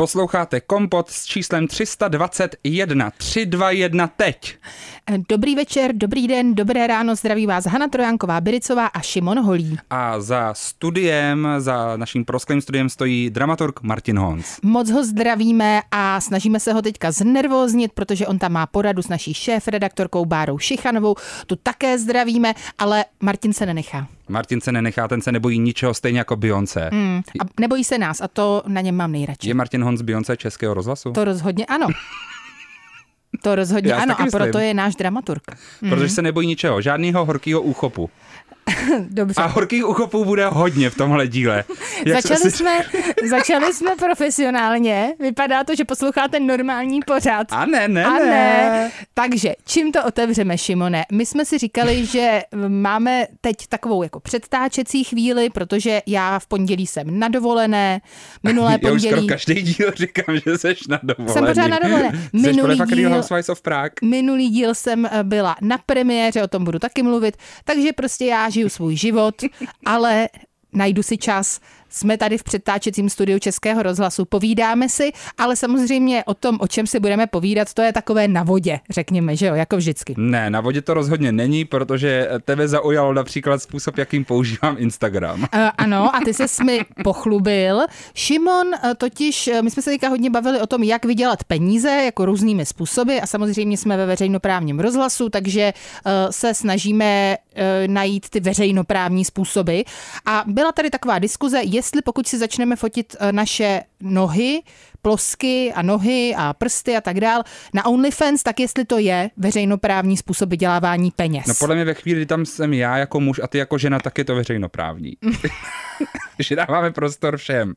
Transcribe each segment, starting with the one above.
Posloucháte Kompot s číslem 321 321 teď. Dobrý večer, dobrý den, dobré ráno, zdraví vás Hana Trojanková, Biricová a Šimon Holí. A za studiem, za naším prosklým studiem stojí dramaturg Martin Hons. Moc ho zdravíme a snažíme se ho teďka znervóznit, protože on tam má poradu s naší šéf-redaktorkou Bárou Šichanovou. Tu také zdravíme, ale Martin se nenechá. Martin se nenechá, ten se nebojí ničeho, stejně jako Beyoncé. Hmm. A nebojí se nás a to na něm mám nejradši. Je Martin Hons Beyoncé českého rozhlasu? To rozhodně ano. To rozhodně ano a myslím. proto je náš dramaturg. Protože se nebojí ničeho, žádného horkého úchopu. Dobře. A horkých úchopů bude hodně v tomhle díle. Jak Začali si- jsme, začali jsme profesionálně. Vypadá to, že posloucháte normální pořád. A ne, ne, A ne. ne. Takže, čím to otevřeme, Šimone? My jsme si říkali, že máme teď takovou jako předtáčecí chvíli, protože já v pondělí jsem na dovolené, minulé Já už skoro pondělí... každý díl říkám, že jsi na dovolený. Jsem pořád na dovolené. Minulý díl- Housewives of Prague. Minulý díl jsem eh, byla na premiéře, o tom budu taky mluvit, takže prostě já žiju svůj život, ale najdu si čas. Jsme tady v předtáčecím studiu Českého rozhlasu, povídáme si, ale samozřejmě o tom, o čem si budeme povídat, to je takové na vodě, řekněme, že jo, jako vždycky. Ne, na vodě to rozhodně není, protože tebe zaujalo například způsob, jakým používám Instagram. Uh, ano, a ty se mi pochlubil. Šimon uh, totiž, uh, my jsme se teďka hodně bavili o tom, jak vydělat peníze, jako různými způsoby a samozřejmě jsme ve veřejnoprávním rozhlasu, takže se snažíme najít ty veřejnoprávní způsoby. A byla tady taková diskuze, jestli pokud si začneme fotit uh, naše nohy, plosky a nohy a prsty a tak dál na OnlyFans, tak jestli to je veřejnoprávní způsob vydělávání peněz. No podle mě ve chvíli, kdy tam jsem já jako muž a ty jako žena, tak je to veřejnoprávní. že dáváme prostor všem.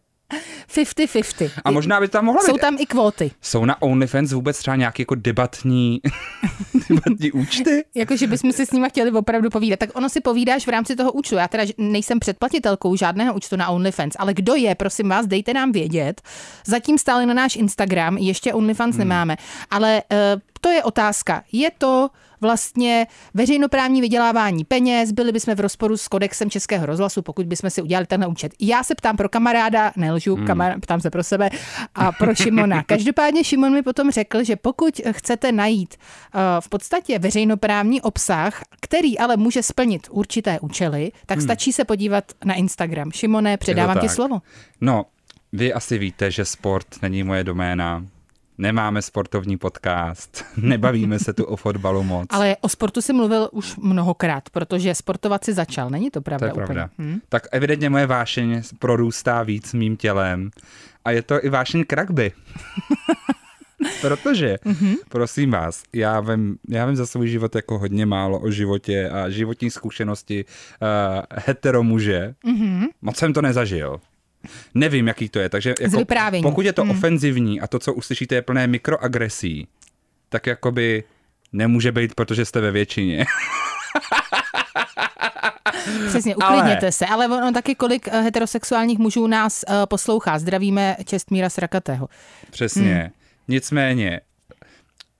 50-50. A možná by tam mohla Jsou být... tam i kvóty. Jsou na OnlyFans vůbec třeba nějaké jako debatní, debatní účty? Jako, že bychom si s nima chtěli opravdu povídat. Tak ono si povídáš v rámci toho účtu. Já teda nejsem předplatitelkou žádného účtu na OnlyFans, ale kdo je, prosím vás, dejte nám vědět. Zatím stále na náš Instagram, ještě OnlyFans hmm. nemáme, ale uh, to je otázka. Je to vlastně veřejnoprávní vydělávání peněz, byli bychom v rozporu s kodexem Českého rozhlasu, pokud bychom si udělali tenhle účet. Já se ptám pro kamaráda, nelžu, hmm. kamar, ptám se pro sebe a pro Šimona. Každopádně Šimon mi potom řekl, že pokud chcete najít uh, v podstatě veřejnoprávní obsah, který ale může splnit určité účely, tak hmm. stačí se podívat na Instagram. Šimone, předávám ti slovo. No, vy asi víte, že sport není moje doména. Nemáme sportovní podcast, nebavíme se tu o fotbalu moc. Ale o sportu si mluvil už mnohokrát, protože sportovat si začal, není to To pravda je pravda. úplně. Hm? Tak evidentně moje vášeň prorůstá víc mým tělem. A je to i vášeň k rugby. Protože, Mhm. prosím vás, já vím, já vím za svůj život jako hodně málo o životě a životní zkušenosti uh, heteromuže. Mhm. Moc jsem to nezažil. Nevím, jaký to je, takže jako, pokud je to Mhm. ofenzivní a to, co uslyšíte, je plné mikroagresí, tak jakoby nemůže být, protože jste ve většině. Přesně, Ale- uklidněte se. Ale ono taky, kolik eh, heterosexuálních mužů nás uh, poslouchá. Zdravíme Čestmíra Srakatého. Přesně. Hmm. Nicméně,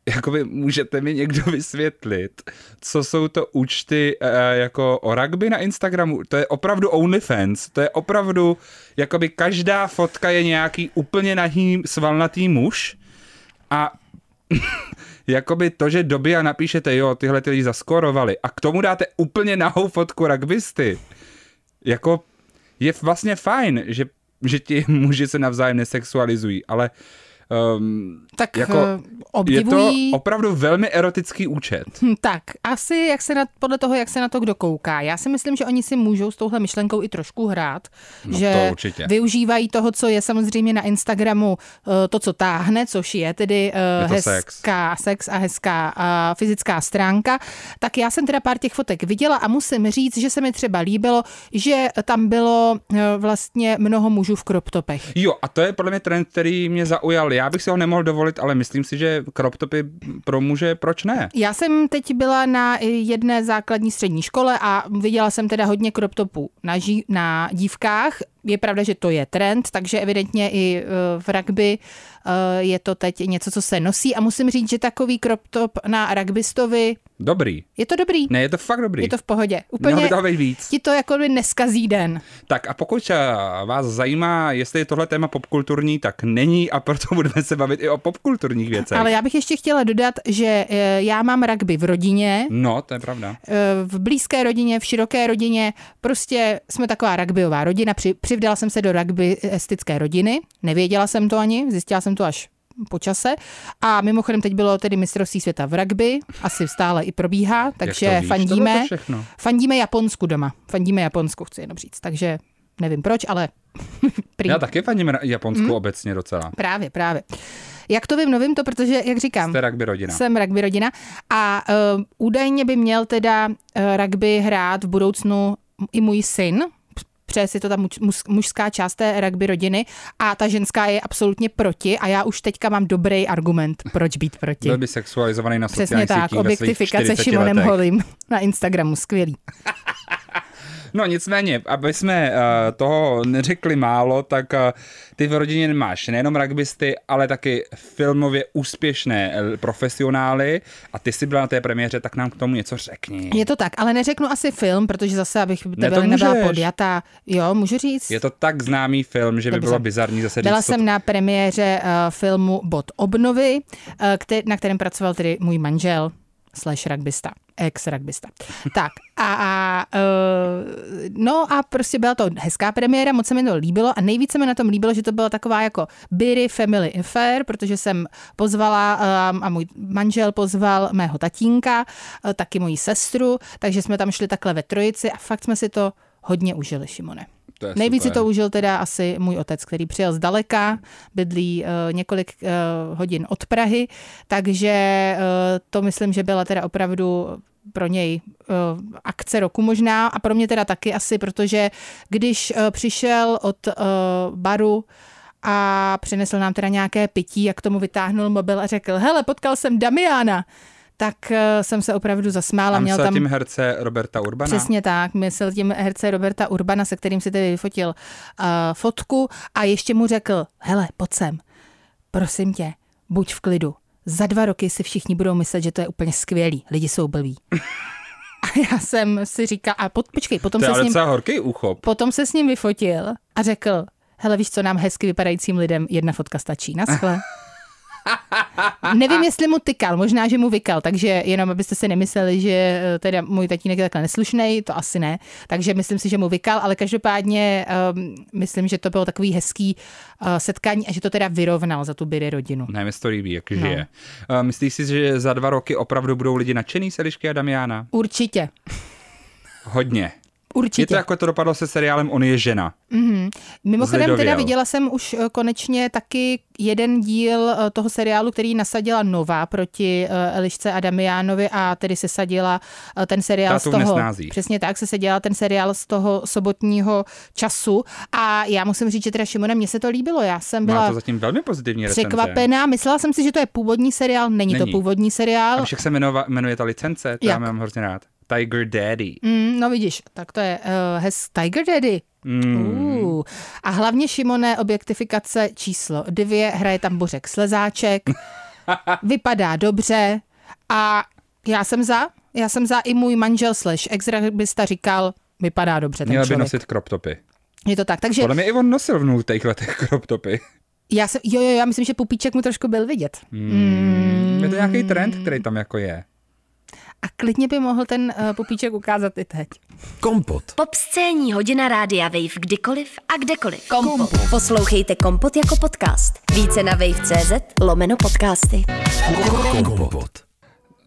jakoby můžete mi někdo vysvětlit, co jsou to účty uh, jako o rugby na Instagramu? To je opravdu OnlyFans, to je opravdu, jakoby každá fotka je nějaký úplně nahý svalnatý muž a jakoby to, že doby a napíšete, jo, tyhle ty lidi zaskorovali a k tomu dáte úplně nahou fotku rugbysty, jako je vlastně fajn, že, že ti muži se navzájem nesexualizují, ale um, Tak Jako, jako, je to obdivují... opravdu velmi erotický účet. Hm, Tak, asi jak se na, podle toho, jak se na to kdo kouká. Já si myslím, že oni si můžou s touhle myšlenkou i trošku hrát, No že to využívají toho, co je samozřejmě na Instagramu, eh, to, co táhne, což je tedy eh, Je hezká sex. sex a hezká eh, fyzická stránka. Tak já jsem teda pár těch fotek viděla a musím říct, že se mi třeba líbilo, že tam bylo eh, vlastně mnoho mužů v crop topech. Jo, a to je podle mě trend, který mě zaujal. Já bych si ho nemohl dovolit, ale myslím si, že crop topy pro muže, proč ne? Já jsem teď byla na jedné základní střední škole a viděla jsem teda hodně crop topů na, ží, na dívkách. Je pravda, že to je trend, takže evidentně i eh, v rugby eh, je to teď něco, co se nosí a musím říct, že takový crop top na rugbystovi Dobrý. je to dobrý. Ne, je to fakt dobrý. Je to v pohodě. Mělo Úplně by být víc. ti to jako by neskazí den. Tak a pokud eh, vás zajímá, jestli je tohle téma popkulturní, tak není a proto budeme se bavit i o popkulturních věcech. Ale já bych ještě chtěla dodat, že já mám rugby v rodině, No, to je pravda. v blízké rodině, v široké rodině, prostě jsme taková rugbyová rodina. Při, přivdala jsem se do rugbyistické rodiny, nevěděla jsem to ani, zjistila jsem to až po čase. A mimochodem teď bylo tedy mistrovství světa v rugby, asi stále i probíhá, takže Jak to víš? Fandíme, to fandíme Japonsku doma. Fandíme Japonsku, chci jenom říct. Takže nevím proč, ale prý. Já taky fandím Japonsku Mhm. obecně docela. Právě, právě. Jak to vím, no vím to, protože, jak říkám, Jste rugby rodina. jsem rugby rodina a uh, údajně by měl teda uh, rugby hrát v budoucnu i můj syn, přeje si to ta muž, muž, mužská část té rugby rodiny a ta ženská je absolutně proti a já už teďka mám dobrý argument, proč být proti. Byl by sexualizovaný na Přesně tak, objektifikace 40 Šimonem. Holým na Instagramu, skvělý. No nicméně, aby jsme uh, toho neřekli málo, tak uh, ty v rodině nemáš nejenom rugbysty, ale taky filmově úspěšné eh, profesionály a ty jsi byla na té premiéře, tak nám k tomu něco řekni. Je to tak, ale neřeknu asi film, protože zase, abych tebe nebyla můžeš. podjatá. Jo, můžu říct? Je to tak známý film, že by Dobře. bylo bizarní zase Byla říct to- jsem na premiéře uh, filmu Bod obnovy, uh, kter- na kterém pracoval tedy můj manžel slash rugbysta, ex-rugbysta. Tak a, a uh, no a prostě byla to hezká premiéra, moc se mi to líbilo a nejvíce mi na tom líbilo, že to byla taková jako Biry Family Affair, protože jsem pozvala um, a můj manžel pozval mého tatínka, uh, taky moji sestru, takže jsme tam šli takhle ve trojici a fakt jsme si to hodně užili, Šimone. To je Nejvíc si super. to užil teda asi můj otec, který přijel zdaleka, bydlí uh, několik uh, hodin od Prahy, takže uh, to myslím, že byla teda opravdu pro něj uh, akce roku možná a pro mě teda taky asi, protože když uh, přišel od uh, baru a přinesl nám teda nějaké pití a k tomu vytáhnul mobil a řekl, hele, potkal jsem Damiana, tak uh, jsem se opravdu zasmála. A Měl tam tím herce Roberta Urbana? Přesně tak, myslel tím herce Roberta Urbana, se kterým si tedy vyfotil uh, fotku a ještě mu řekl, hele, pojď sem, prosím tě, buď v klidu. Za dva roky si všichni budou myslet, že to je úplně skvělý. Lidi jsou blbí. A já jsem si říkal, a pot, počkej, potom To se, s ním, horký úchop. potom se s ním vyfotil a řekl, hele, víš co, nám hezky vypadajícím lidem jedna fotka stačí. Naschle. Nevím, jestli mu tykal, možná, že mu vykal, takže jenom abyste si nemysleli, že eh, teda můj tatínek je takhle neslušnej, to asi ne. Takže myslím si, že mu vykal, ale každopádně um, myslím, že to bylo takový hezký uh, setkání a že to teda vyrovnal za tu byry rodinu. Ne, mi to líbí, jak No. žije. Uh, myslíš si, že za dva roky opravdu budou lidi nadšený z Elišky a Damiana? Určitě. Hodně. Určitě. Je to jako to dopadlo se seriálem On je žena. Mimochodem teda Zlidověl. viděla jsem už eh, konečně taky jeden díl eh, toho seriálu, který nasadila Nova proti eh, Elišce a Damiánovi a tedy se sadila ten seriál Tátu z toho. nesnází. Přesně tak se seděla ten seriál z toho sobotního času a já musím říct, že teda Šimone, mně se to líbilo. Já jsem Má byla to zatím velmi pozitivní recenze. překvapená. Myslela jsem si, že to je původní seriál, není, Není. to původní seriál. A víš, jak se jmenova, jmenuje ta licence? To já mám hrozně rád. Tiger Daddy. Mm, no vidíš, tak to je uh, hez Tiger Daddy. Mm. Uh. A hlavně Šimone objektifikace číslo dvě, hraje tam Bořek Slezáček, vypadá dobře a já jsem za, já jsem za i můj manžel slash ex říkal, vypadá dobře ten Měla by člověk. nosit crop topy. Je to tak, takže Podle mě i on nosil v nultých letech crop topy. já jsem, jo, jo, já myslím, že pupíček mu trošku byl vidět. Mm. Je to nějaký trend, který tam jako je. A klidně by mohl ten uh, pupíček ukázat i teď. Kompot. Pop scéní hodina rádia Wave kdykoliv a kdekoliv. Kompot. Poslouchejte Kompot jako podcast. Více na wave.cz lomeno podcasty. Kompot.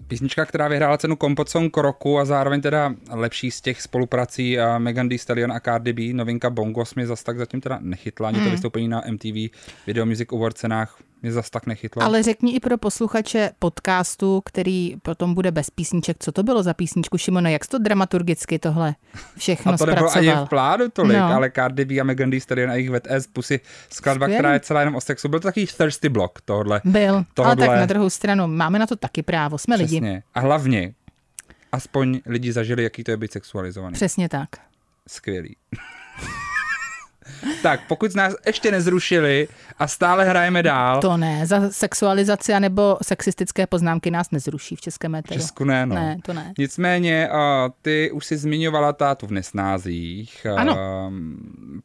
Písnička, která vyhrála cenu Kompot Song roku a zároveň teda lepší z těch spoluprací a Megan Thee Stallion a Cardi B, novinka Bongos mě zas tak zatím teda nechytla, ani to vystoupení na MTV Video Music Award cenách mě zas tak nechytlo. Ale řekni i pro posluchače podcastu, který potom bude bez písniček, co to bylo za písničku Šimone, jak jsi to dramaturgicky tohle všechno a to nebylo ani v plánu tolik, No. ale Cardi B a Megan Thee Stallion a jejich Wet Ass Pussy skladba, Skvělý. která je celá jenom o sexu. Byl to takový thirsty block tohle. Byl, ale Tohodle- tak na druhou stranu, máme na to taky právo, jsme lidi. Přesně. A hlavně, aspoň lidi zažili, jaký to je být sexualizovaný. Přesně tak. Skvělý. Tak, pokud nás ještě nezrušili a stále hrajeme dál, To ne, za sexualizaci nebo sexistické poznámky nás nezruší v českém v éteru. Česku ne, no. Ne, to ne. Nicméně, uh, ty už si zmiňovala tátu v nesnázích. Ano.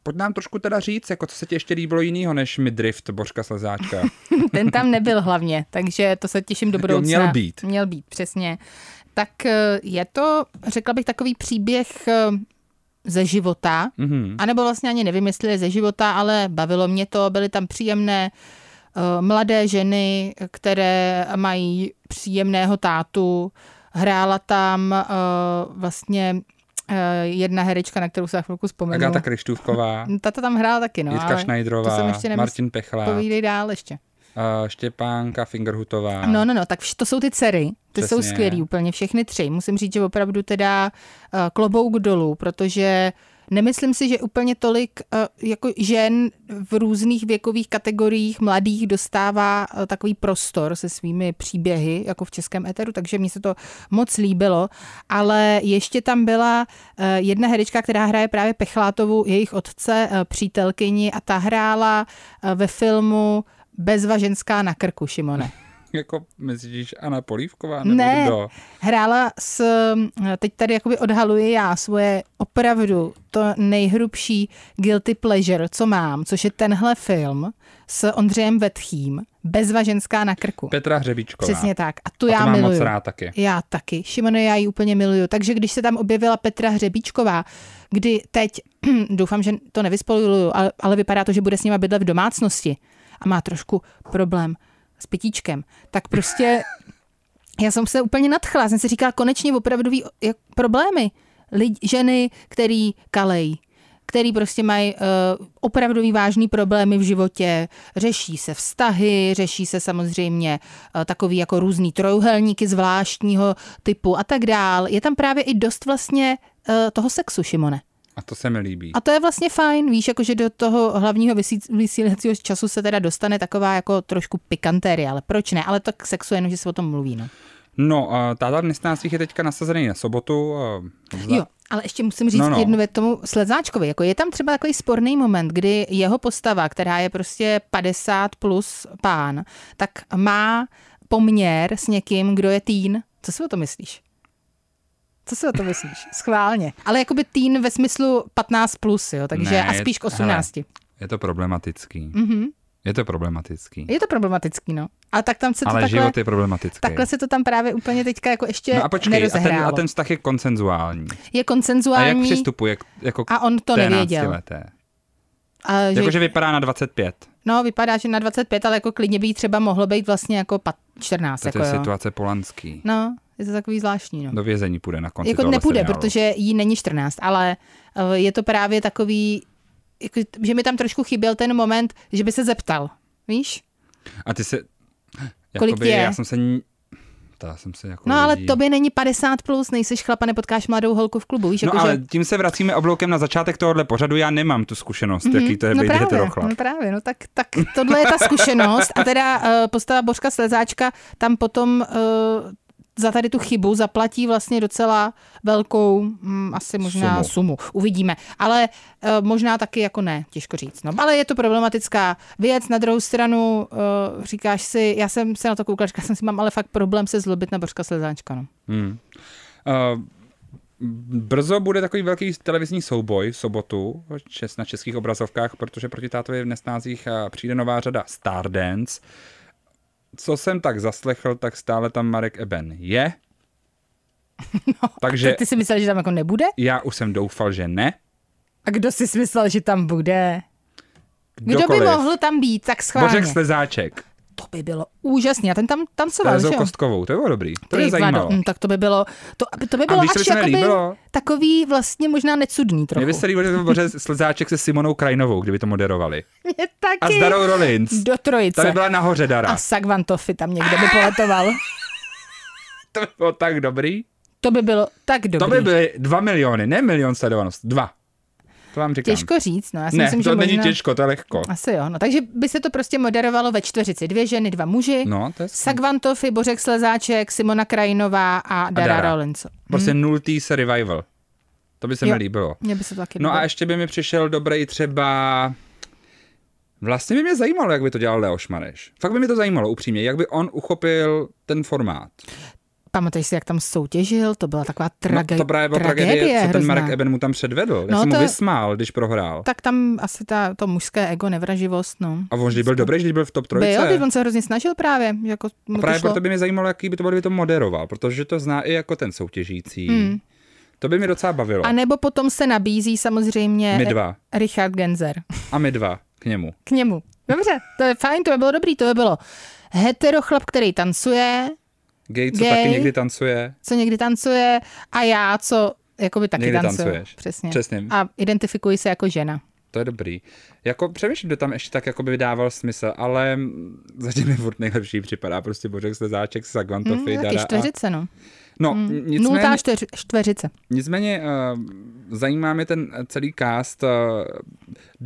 Pojď nám trošku teda říct, jako co se ti ještě líbilo jinýho, než mi drift Božka Slezáčka. Ten tam nebyl hlavně, takže to se těším do Jo, budoucna. měl být. Měl být, přesně. Tak eh, je to, řekla bych, takový příběh eh, ze života, Mhm. anebo vlastně ani nevím, jestli je ze života, ale bavilo mě to, byly tam příjemné eh, mladé ženy, které mají příjemného tátu, hrála tam eh, vlastně eh, jedna herečka, na kterou se za chvilku vzpomenu. Agáta Krištůvková, Tata tam hrála taky, no. Jitka nemysl- Martin Pechlák, Povídej dál ještě. Uh, Štěpánka Fingerhutová. No, no, no, tak vš- to jsou ty dcery, ty jsou Přesně. skvělý úplně, všechny tři. Musím říct, že opravdu teda uh, klobouk dolů, protože nemyslím si, že úplně tolik uh, jako žen v různých věkových kategoriích mladých dostává uh, takový prostor se svými příběhy, jako v českém éteru, takže mně se to moc líbilo, ale ještě tam byla uh, jedna herečka, která hraje právě Pechlátovu, jejich otce, uh, přítelkyni a ta hrála uh, ve filmu Bezva ženská na krku, Šimone. Jako myslíš Anna Polívková? Nebo Ne, Kdo? hrála s, teď tady jakoby odhaluji já svoje opravdu to nejhrubší guilty pleasure, co mám, což je tenhle film s Ondřejem Vetchým, Bezva ženská na krku. Petra Hřebíčková. Přesně tak. A tu A to já mám miluju. moc rád taky. Já taky. Šimone, já ji úplně miluju. Takže když se tam objevila Petra Hřebíčková, kdy teď, doufám, že to nevyspoluju, ale, ale vypadá to, že bude s nima bydlet v domácnosti a má trošku problém s pitíčkem, tak prostě já jsem se úplně nadchla. Jsem si říkala, konečně opravdový problémy. Lid, ženy, který kalej, který prostě mají uh, opravdový vážný problémy v životě, řeší se vztahy, řeší se samozřejmě uh, takový jako různý trojuhelníky zvláštního typu a tak dál. Je tam právě i dost vlastně uh, toho sexu, Šimone. A to se mi líbí. A to je vlastně fajn, víš, jakože do toho hlavního vysí- vysílacího času se teda dostane taková jako trošku pikantérie, ale proč ne? Ale to k sexu jenom, že se o tom mluví, no. No, táta v nesnázích je teďka nasazený na sobotu. Uh, Jo, ale ještě musím říct No, no, jednu věc tomu Sledzáčkovi. Jako je tam třeba takový sporný moment, kdy jeho postava, která je prostě 50 plus pán, tak má poměr s někým, kdo je teen. Co si o to myslíš? Co si o to myslíš? Schválně. Ale jakoby teen ve smyslu 15 plus, jo, takže Ne, a spíš k hele, 18. Je to problematický. Mhm. Je to problematický. Je to problematický, no. Ale tak tam se to Ale takhle, život je problematický. takhle se to tam právě úplně teďka jako ještě no a počkej, a ten, nerozehrálo. a ten vztah je konsenzuální. Je A jak konsenzuální přistupuje k- jako a on to nevěděl. náctileté? a že, Jakože vypadá na 25. No, vypadá, že na 25, ale jako klidně by jí třeba mohlo být vlastně jako pat, 14. To jako je jo. situace Polanský. No, je to takový zvláštní. No. Do vězení půjde na konci Jako nepůjde, seriálu. protože jí není 14, ale eh, je to právě takový, jako, že mi tam trošku chyběl ten moment, že by se zeptal. Víš? A ty se... Kolik jakoby, je? Já jsem se... já jsem se jako No ale lidí- tobě není 50 plus, nejseš chlapa, nepotkáš mladou holku v klubu, víš? No jako, ale že... tím se vracíme obloukem na začátek tohohle pořadu. Já nemám tu zkušenost, mm-hmm. jaký to je no být právě, heterochlap. no právě, no tak, tak tohle je ta zkušenost a teda uh, postava Božka Slezáčka tam potom uh, za tady tu chybu zaplatí vlastně docela velkou, hm, asi možná Sumu. sumu. Uvidíme. Ale uh, možná taky jako ne, těžko říct. No, ale je to problematická věc. Na druhou stranu uh, říkáš si, já jsem se na to koukala, říkala jsem si, mám ale fakt problém se zlobit na Božka Slezáčka. No. Hmm. Uh, brzo bude takový velký televizní souboj v sobotu na českých obrazovkách, protože proti tátovi v nesnázích přijde nová řada Stardance. Co jsem tak zaslechl, tak stále tam Marek Eben je. No, Takže Ty, si myslel, že tam jako nebude? já už jsem doufal, že ne. A kdo si myslel, že tam bude? Kdo by mohl tam být, tak schválně. Bořek Slezáček. To by bylo úžasný. A ten tam tancoval, že jo? Kostkovou, to bylo dobrý. To mě zajímalo. vado, hm, tak to by bylo, to, to by bylo až jakoby líbilo? takový vlastně možná necudný trochu. Mně by se líbilo, že to Slezáček se Simonou Krajnovou, kdyby to moderovali. Mě taky. A s Darou Rollins. Do trojice. Ta by byla nahoře Dara. A Sagvantofy tam někde by poletoval. To by bylo tak dobrý. To by bylo tak dobrý. To by byly dva miliony, ne milion sledovanost, dva. To vám říkám. Těžko říct, no. Já si ne, myslím, to že není možná... těžko, to je lehko. Asi jo, no. Takže by se to prostě moderovalo ve čtveřici. Dvě ženy, dva muži. No, to je Sagvantofy, Bořek Slezáček, Simona Krajinová a Dara, Dara. Rollins. prostě nultý se revival. To by se Jo. mi líbilo. Mně by se to taky No a líbilo. ještě by mi přišel dobrý třeba... Vlastně by mě zajímalo, jak by to dělal Leoš Mareš. Fakt by mě to zajímalo, upřímně, jak by on uchopil ten formát. Pamatuješ si, jak tam soutěžil? To byla taková trage- no, to právě byla tragédie, tragédie, co ten. Marek Eben mu tam předvedl. Jak No, se mu to- vysmál, když prohrál. Tak tam asi ta, to mužské ego, nevraživost, no. A on vždy byl dobrý, když byl v top trojce. Byl, když on se hrozně snažil právě. Jako mu A to právě šlo. proto by mě zajímalo, jaký by to bylo, kdyby to moderoval, protože to zná i jako ten soutěžící. Hmm. To by mě docela bavilo. A nebo potom se nabízí samozřejmě My dva. Richard Genzer. A my dva k němu. K němu. Dobře, to je fajn, to by bylo dobrý, to by bylo heterochlap, který tancuje, Gay, co Gay. taky někdy tancuje. co někdy tancuje a já, co jakoby taky Někdy tancuju. tancuješ. Přesně. Přesně. A identifikuji se jako žena. To je dobrý. Jako přemýšlím, kdo tam ještě tak jako by dával smysl, ale zatím mi furt nejlepší připadá prostě Bořek Slezáček, Sagvantofy, Mm, Dara taky a... čtveřice, no. No, Mm. nicméně, Nultá čtyř, čtveřice. nicméně uh, zajímá mě ten celý cast. Uh,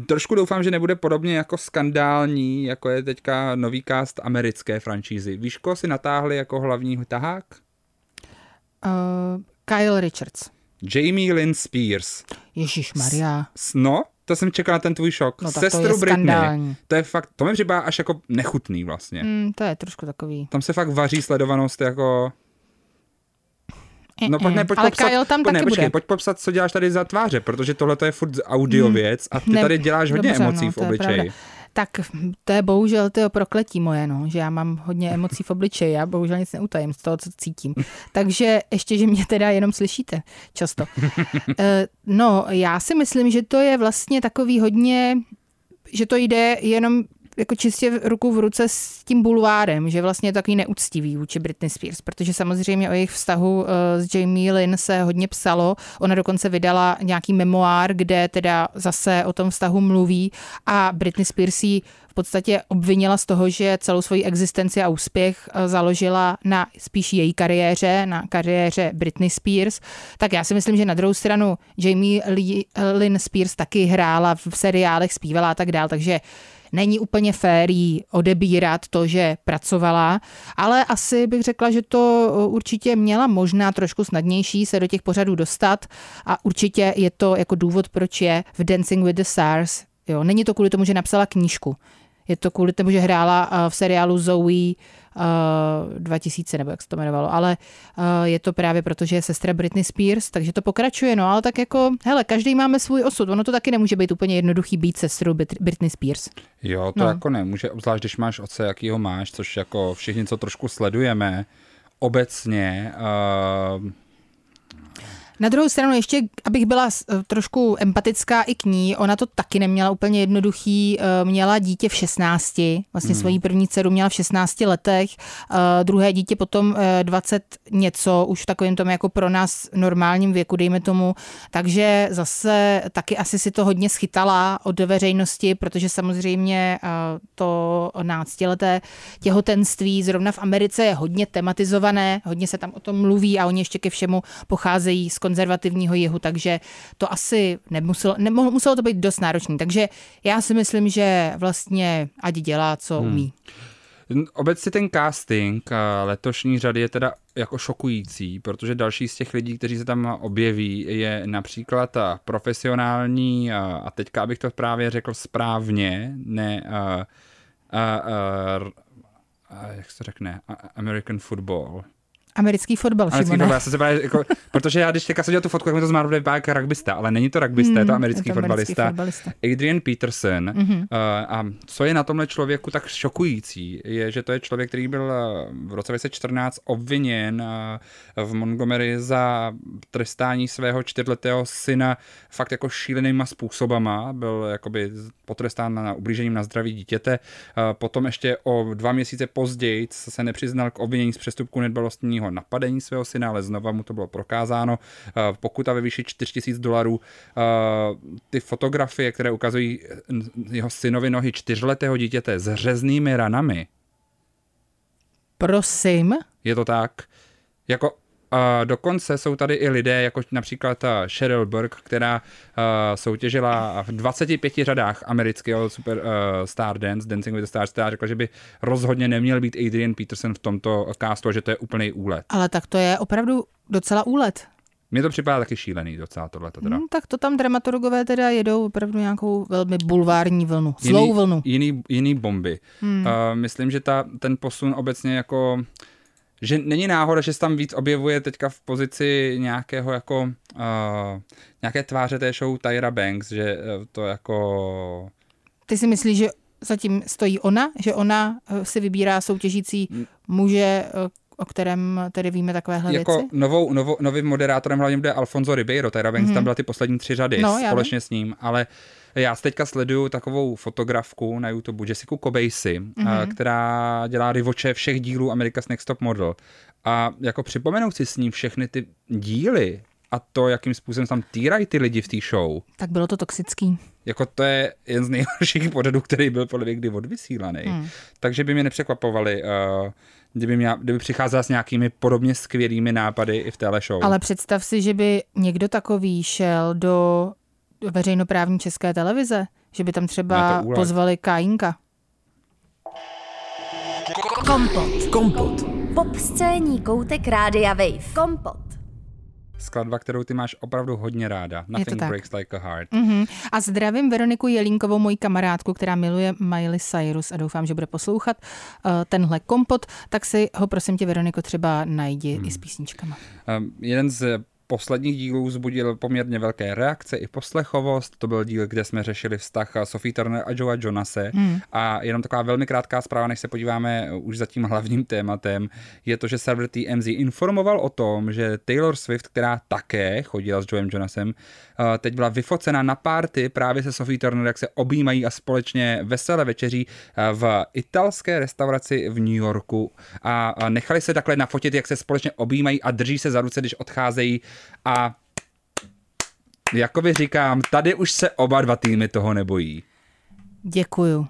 trošku doufám, že nebude podobně jako skandální, jako je teďka nový cast americké franšízy. Víš, koho si natáhli jako hlavní tahák? Uh, Kyle Richards. Jamie Lynn Spears. Ježíš Maria. No, to jsem čekal na ten tvůj šok. No to Sestru je Britney. skandální. To je fakt, to mi připadá až jako nechutný vlastně. Mm, to je trošku takový. Tam se fakt vaří sledovanost jako... No pak ne, pojď Ale popsat, Kyle tam pojď, ne, taky počkej, bude. pojť popsat, co děláš tady za tváře, protože tohle to je furt audio věc a ty Ne- tady děláš hodně dobře, emocí no, v obličeji. Tak to je bohužel to prokletí moje, no, že já mám hodně emocí v obličeji, já bohužel nic neutajím z toho, co cítím. Takže ještě, že mě teda jenom slyšíte často. Eh, no, já si myslím, že to je vlastně takový hodně, že to jde jenom jako čistě ruku v ruce s tím bulvárem, že vlastně je takový neúctivý vůči Britney Spears, protože samozřejmě o jejich vztahu eh, s Jamie Lynn se hodně psalo. Ona dokonce vydala nějaký memoár, kde teda zase o tom vztahu mluví a Britney Spears ji v podstatě obvinila z toho, že celou svoji existenci a úspěch eh, založila na spíš její kariéře, na kariéře Britney Spears. Tak já si myslím, že na druhou stranu Jamie Lynn Spears taky hrála v seriálech, zpívala a tak dál, takže není úplně fér jí odebírat to, že pracovala, ale asi bych řekla, že to určitě měla možná trošku snadnější se do těch pořadů dostat a určitě je to jako důvod, proč je v Dancing with the Stars. Jo, není to kvůli tomu, že napsala knížku. Je to kvůli tomu, že hrála eh, v seriálu Zoe uh, 2000, nebo jak se to jmenovalo, ale uh, je to právě proto, že je sestra Britney Spears, takže to pokračuje, no ale tak jako, hele, každý máme svůj osud, ono to taky nemůže být úplně jednoduchý být sestrou Brit- Britney Spears. Jo, to No. jako nemůže, obzvlášť když máš otce, jakýho máš, což jako všichni, co trošku sledujeme, obecně, uh, Na druhou stranu ještě, abych byla s- trošku empatická i k ní, ona to taky neměla úplně jednoduchý, eh, měla dítě v 16, vlastně hmm. svoji první dceru měla v 16 letech, eh, druhé dítě potom eh, 20 něco, už v takovém tom jako pro nás normálním věku, dejme tomu, takže zase taky asi si to hodně schytala od veřejnosti, protože samozřejmě eh, to 12-leté těhotenství zrovna v Americe je hodně tematizované, hodně se tam o tom mluví a oni ještě ke všemu pocházejí z konzervativního jihu, takže to asi nemuselo, nemohlo, muselo to být dost náročný. Takže já si myslím, že vlastně ať dělá, co Hmm. umí. Obecně ten casting letošní řady je teda jako šokující, protože další z těch lidí, kteří se tam objeví, je například ta profesionální, a teďka abych to právě řekl správně, ne, uh, uh, uh, jak se to řekne, A- American football. Americký fotbal, Americký Šimone. fotbal, já jsem se právě, jako, protože já když teďka jsem dělal tu fotku, jak mi to zmálo vypadá jako rugbysta, ale není to rugbysta, je to americký je to americký fotbalista. fotbalista. Adrian Peterson. Mm-hmm. Uh, a co je na tomhle člověku tak šokující, je, že to je člověk, který byl uh, v roce 2014 obviněn uh, v Montgomery za trestání svého čtyřletého syna fakt jako šílenýma způsobama. Byl jakoby potrestán na ublížením na zdraví dítěte. Uh, potom ještě o dva měsíce později se nepřiznal k obvinění z přestupku nedbalostního napadení svého syna, ale znova mu to bylo prokázáno. Uh, pokuta ve výši 4000 dolarů. Uh, ty fotografie, které ukazují jeho synovi nohy čtyřletého dítěte s řeznými ranami, Prosím. je to tak? Jako uh, dokonce jsou tady i lidé, jako například uh, Sheryl Burke, která uh, soutěžila v 25 řadách amerického super uh, Star Dance, Dancing with the Stars, která řekla, že by rozhodně neměl být Adrian Peterson v tomto castu a že to je úplný úlet. Ale tak to je opravdu docela úlet. Mně to připadá taky šílený docela tohle teda. Hmm, tak to tam dramaturgové teda jedou opravdu nějakou velmi bulvární vlnu, zlou vlnu. Jiný, jiný bomby. Hmm. Uh, myslím, že ta, ten posun obecně jako že není náhoda, že se tam víc objevuje teďka v pozici nějakého jako uh, nějaké tváře té show Tyra Banks, že eh, to jako... Ty si myslíš, že zatím stojí ona, že ona eh, si vybírá soutěžící muže, o kterém tedy víme takovéhle jako věci? Novou, novou, novým moderátorem hlavně bude Alfonso Ribeiro, Tyra Banks mm-hmm. tam byla ty poslední tři řady no, společně s ním, ale já teďka sleduju takovou fotografku na YouTube, Jessica Kobejsi, mm-hmm. která dělá rivoče všech dílů America's Next Top Model. A jako připomenout si s ním všechny ty díly a to, jakým způsobem tam týrají ty lidi v té show. Tak bylo to toxický. Jako to je jeden z nejhorších pořadů, který byl podle mě kdy odvysílaný. Hmm. Takže by mě nepřekvapovali, uh, kdyby, mě, kdyby přicházela s nějakými podobně skvělými nápady i v téhle show. Ale představ si, že by někdo takový šel do veřejnoprávní české televize, že by tam třeba pozvali Kajinka. Kompot. Kompot. Pop scéní koutek Rádia Wave. Kompot. Skladba, kterou ty máš opravdu hodně ráda. Nothing breaks like a heart. Mm-hmm. A zdravím Veroniku Jelínkovou, moji kamarádku, která miluje Miley Cyrus a doufám, že bude poslouchat uh, tenhle kompot, tak si ho prosím tě, Veroniko, třeba najdi hmm. i s písničkama. Um, jeden z posledních dílů zbudil poměrně velké reakce i poslechovost. To byl díl, kde jsme řešili vztah Sophie Turner a Joea Jonase. Hmm. A jenom taková velmi krátká zpráva, než se podíváme už za tím hlavním tématem, je to, že server TMZ informoval o tom, že Taylor Swift, která také chodila s Joem Jonasem, eh, teď byla vyfocena na párty právě se Sophie Turner, jak se objímají a společně vesele večeří eh, v italské restauraci v New Yorku a nechali se takhle nafotit, jak se společně objímají a drží se za ruce, když odcházejí a jakoby říkám, tady už se oba dva týmy toho nebojí. Děkuju.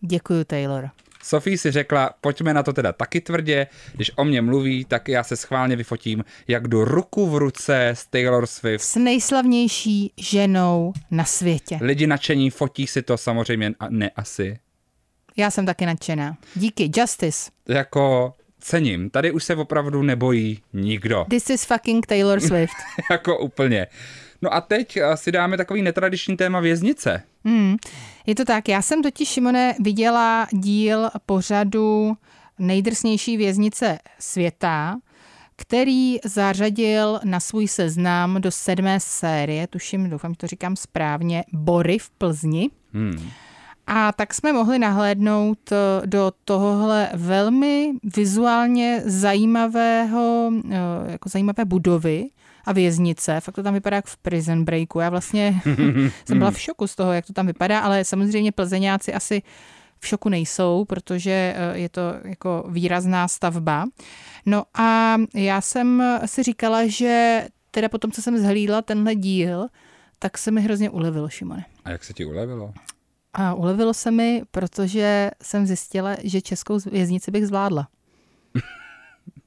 Děkuju, Taylor. Sophie si řekla, pojďme na to teda taky tvrdě, když o mě mluví, tak já se schválně vyfotím, jak jdu ruku v ruce s Taylor Swift. S nejslavnější ženou na světě. Lidi nadšení, fotí si to samozřejmě, a ne asi. Já jsem taky nadšená. Díky, Justice. Jako cením. Tady už se opravdu nebojí nikdo. This is fucking Taylor Swift. jako úplně. No a teď eh, si dáme takový netradiční téma věznice. Hmm, je to tak. Já jsem totiž, Šimone, viděla díl pořadu nejdrsnější věznice světa, který zařadil na svůj seznam do sedmé série, tuším, doufám, že to říkám správně, Bory v Plzni. Hmm. A tak jsme mohli nahlédnout eh, do tohohle velmi vizuálně zajímavého, eh, jako zajímavé budovy a věznice. Fakt to tam vypadá jak v Prison Breaku. Já vlastně jsem byla v šoku z toho, jak to tam vypadá, ale samozřejmě plzeňáci asi v šoku nejsou, protože eh, je to jako výrazná stavba. No a já jsem si říkala, že teda potom, co jsem zhlídla tenhle díl, tak se mi hrozně ulevilo, Šimone. A jak se ti ulevilo? A ulevilo se mi, protože jsem zjistila, že českou věznici bych zvládla.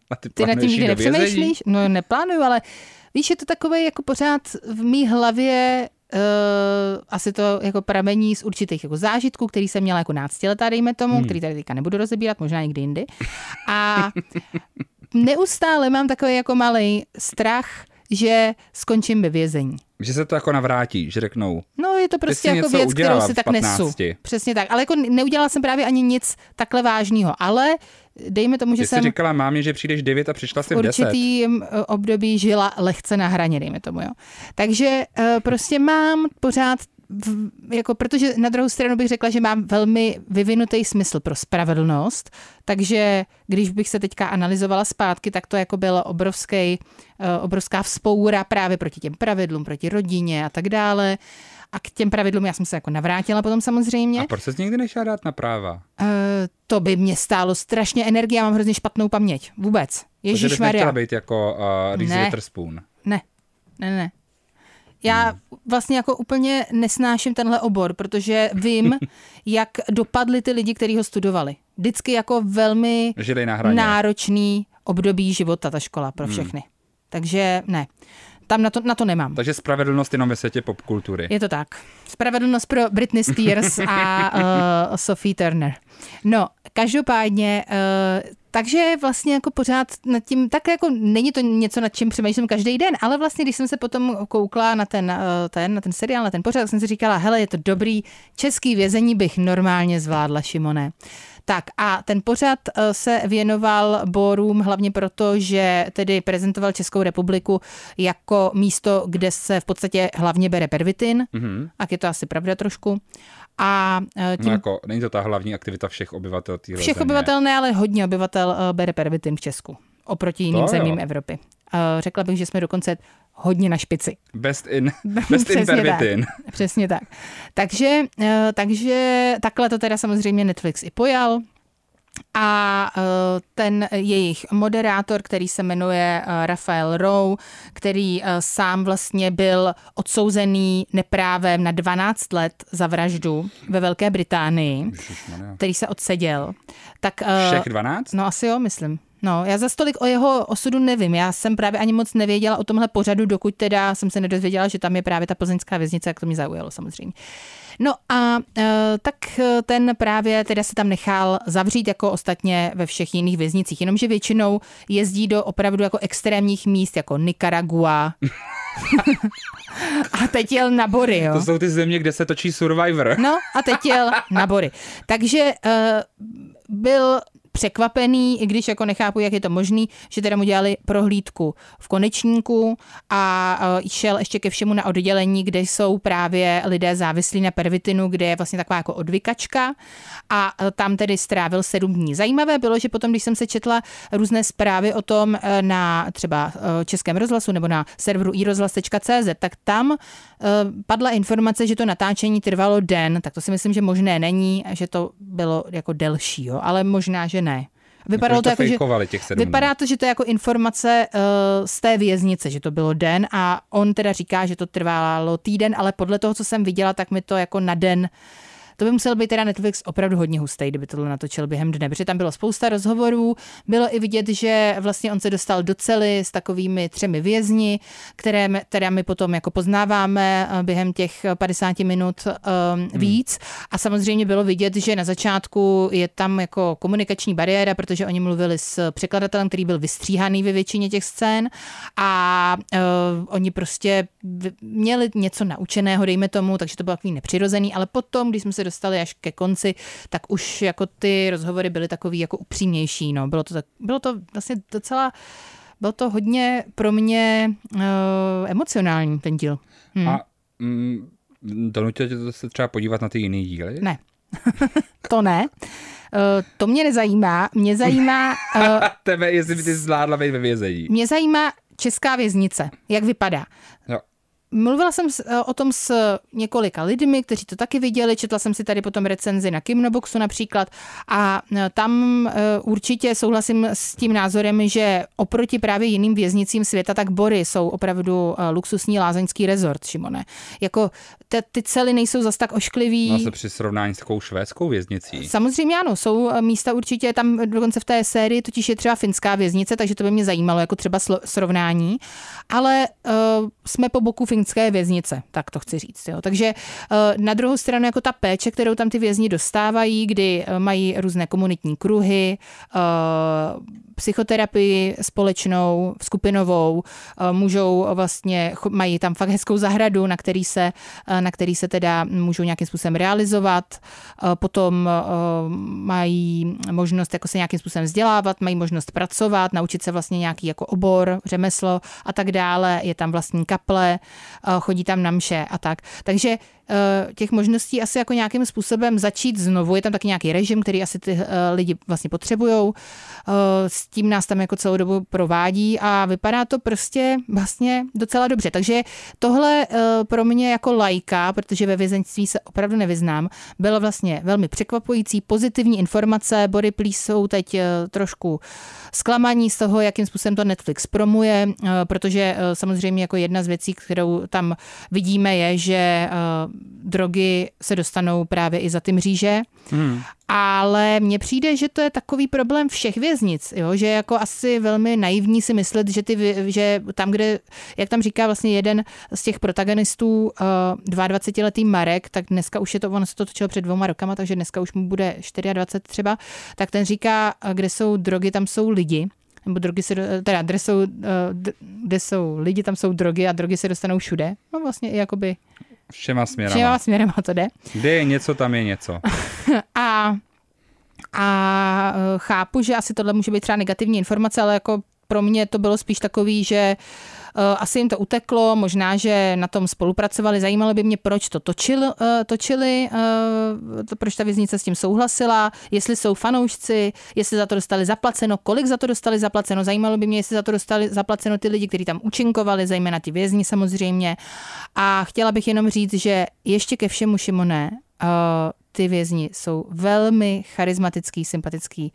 A ty, ty nad tím nikdy nepřemýšlíš? No neplánuju, ale víš, je to takové jako pořád v mý hlavě Uh, asi to jako pramení z určitých jako zážitků, který jsem měla jako náctiletá, dejme tomu, hmm. který tady teďka nebudu rozebírat, možná někdy jindy. A neustále mám takový jako malý strach, že skončím ve vězení. Že se to jako navrátí, že řeknou. No je to prostě jako věc, kterou si tak 15. nesu. Přesně tak. Ale jako neudělala jsem právě ani nic takhle vážného. Ale dejme tomu, že Ty jsem... Jsi říkala mámě, že přijdeš 9 a přišla si v 10. určitý období žila lehce na hraně, dejme tomu, jo. Takže uh, prostě mám pořád v, jako, protože na druhou stranu bych řekla, že mám velmi vyvinutý smysl pro spravedlnost, takže když bych se teďka analyzovala zpátky, tak to jako byla obrovský, uh, obrovská vzpoura právě proti těm pravidlům, proti rodině a tak dále. A k těm pravidlům já jsem se jako navrátila potom samozřejmě. A proč jsi nikdy nešla dát na práva? Uh, to by mě stálo strašně energie, já mám hrozně špatnou paměť. Vůbec. Ježíš Maria. být jako uh, Reese ne. Witherspoon. Ne, ne, ne. Já hmm. vlastně jako úplně nesnáším tenhle obor, protože vím, jak dopadly ty lidi, kteří ho studovali. Vždycky jako velmi náročný období života ta škola pro hmm. všechny. Hmm. Takže ne. Tam na to, na to nemám. Takže spravedlnost jenom ve světě popkultury. Je to tak. Spravedlnost pro Britney Spears a uh, Sophie Turner. No, každopádně uh, takže vlastně jako pořád nad tím, tak jako není to něco, nad čím přemýšlím každý den, ale vlastně, když jsem se potom koukla na ten, eh, ten, na ten seriál, na ten pořád, tak jsem si říkala, hele, je to dobrý, český vězení bych normálně zvládla, Šimone. Tak a ten pořad eh, se věnoval borům hlavně proto, že tedy prezentoval Českou republiku jako místo, kde se v podstatě hlavně bere pervitin, mm-hmm. a je to asi pravda trošku. A eh, tím, No jako, není to ta hlavní aktivita všech obyvatel téhle všech země. obyvatel ne, ale hodně obyvatel eh, bere pervitin v Česku oproti jiným jo. zemím Evropy. Eh, Řekla bych, že jsme dokonce hodně na špici. Best in, best in Přesně pervitin. Tak. Přesně tak. Takže, takže takhle to teda samozřejmě Netflix i pojal. A eh, ten jejich moderátor, který se jmenuje eh, Rafael Rowe, který eh, sám vlastně byl odsouzený neprávem na 12 let za vraždu ve Velké Británii, který se odseděl. Tak, Všech 12? No asi jo, myslím. No, já za stolik o jeho osudu nevím. Já jsem právě ani moc nevěděla o tomhle pořadu, dokud teda jsem se nedozvěděla, že tam je právě ta plzeňská věznice, jak to mě zaujalo samozřejmě. No a e, tak e, ten právě teda se tam nechal zavřít jako ostatně ve všech jiných věznicích, jenomže většinou jezdí do opravdu jako extrémních míst, jako Nicaragua. a teď jel na Bory, jo. To jsou ty země, kde se točí Survivor. No a teď jel na bory. Takže uh, byl překvapený, i když jako nechápu, jak je to možný, že teda mu dělali prohlídku v konečníku a uh, šel ještě ke všemu na oddělení, kde jsou právě lidé závislí na pervitinu, kde je vlastně taková jako odvykačka. A uh, tam tedy strávil sedm dní. Zajímavé bylo, že potom, když jsem se četla různé zprávy o tom uh, na třeba Českém rozhlasu nebo na serveru iRozhlas.cz, tak tam padla informace, že to natáčení trvalo den, tak to si myslím, že možné není, že to bylo jako delší, jo, ale možná, že ne. Vypadalo Jakože to to jako, že, těch vypadá to, že to je jako informace uh, z té věznice, že to bylo den a on teda říká, že to trvalo týden, ale podle toho, co jsem viděla, tak mi to jako na den to by musel být teda Netflix opravdu hodně hustý, kdyby tohle natočil během dne, protože tam bylo spousta rozhovorů, bylo i vidět, že vlastně on se dostal do cely s takovými třemi vězni, které teda my potom jako poznáváme eh, během těch 50 minut um, víc. A samozřejmě bylo vidět, že na začátku je tam jako komunikační bariéra, protože oni mluvili s překladatelem, který byl vystříhaný ve většině těch scén. A uh, oni prostě měli něco naučeného, dejme tomu, takže to bylo takový nepřirozený, ale potom, když jsme se dostali až ke konci, tak už jako ty rozhovory byly takový jako upřímnější, no. Bylo to, tak, bylo to vlastně docela, bylo to hodně pro mě uh, emocionální ten díl. Hm. A mm, donutilo tě to se třeba podívat na ty jiný díly? Ne. to ne. Uh, to mě nezajímá. Mě zajímá, uh, Tebe, jestli by ty zvládla být ve vězení. mě zajímá česká věznice. Jak vypadá? Jo. Mluvila jsem eh, o tom s několika lidmi, kteří to taky viděli, četla jsem si tady potom recenzi na Kimnoboxu například a eh, tam eh, určitě souhlasím s tím názorem, že oproti právě jiným věznicím světa, tak Bory jsou opravdu luxusní lázeňský rezort, Šimone. Jako te, ty cely nejsou zas tak ošklivý. No se při srovnání s takovou švédskou věznicí. Samozřejmě ano, jsou místa určitě, tam dokonce v té sérii totiž je třeba finská věznice, takže to by mě zajímalo jako třeba srovnání, ale uh, jsme po boku finské věznice, tak to chci říct. Jo. Takže uh, na druhou stranu jako ta péče, kterou tam ty vězni dostávají, kdy uh, mají různé komunitní kruhy, uh, psychoterapii společnou, skupinovou, můžou vlastně, mají tam fakt hezkou zahradu, na který se, na který se teda můžou nějakým způsobem realizovat, potom mají možnost jako se nějakým způsobem vzdělávat, mají možnost pracovat, naučit se vlastně nějaký jako obor, řemeslo a tak dále, je tam vlastní kaple, chodí tam na mše a tak. Takže těch možností asi jako nějakým způsobem začít znovu, je tam taky nějaký režim, který asi ty uh, lidi vlastně potřebujou, s tím nás tam jako celou dobu provádí a vypadá to prostě vlastně docela dobře. Takže tohle eh, pro mě jako lajka, protože ve vězeňství se opravdu nevyznám, bylo vlastně velmi překvapující, pozitivní informace. Body Please jsou teď eh, trošku zklamaní z toho, jakým způsobem to Netflix promuje, eh, protože eh, samozřejmě jako jedna z věcí, kterou tam vidíme, je, že eh, drogy se dostanou právě i za ty mříže. Hmm. Ale mně přijde, že to je takový problém všech věznic, jo? že je jako asi velmi naivní si myslet, že, ty, že tam, kde, jak tam říká vlastně jeden z těch protagonistů, uh, 22-letý Marek, tak dneska už je to, on se to točilo před dvouma rokama, takže dneska už mu bude 24 třeba, tak ten říká, uh, kde jsou drogy, tam jsou lidi nebo drogy se, do- teda, kde jsou, kde jsou lidi, tam jsou drogy a drogy se dostanou všude. No vlastně i jakoby Všema směrama. všema směrem to jde. Kde je něco, tam je něco. A, a eh, chápu, že asi tohle může být třeba negativní informace, ale jako pro mě to bylo spíš takový, že uh, asi jim to uteklo, možná, že na tom spolupracovali. Zajímalo by mě, proč to točil, uh, točili, to, proč ta věznice s tím souhlasila, jestli jsou fanoušci, jestli za to dostali zaplaceno, kolik za to dostali zaplaceno. Zajímalo by mě, jestli za to dostali zaplaceno ty lidi, kteří tam účinkovali, zejména ty vězni samozřejmě. A chtěla bych jenom říct, že ještě ke všemu, Šimone, ty vězni jsou velmi charismatický, sympatický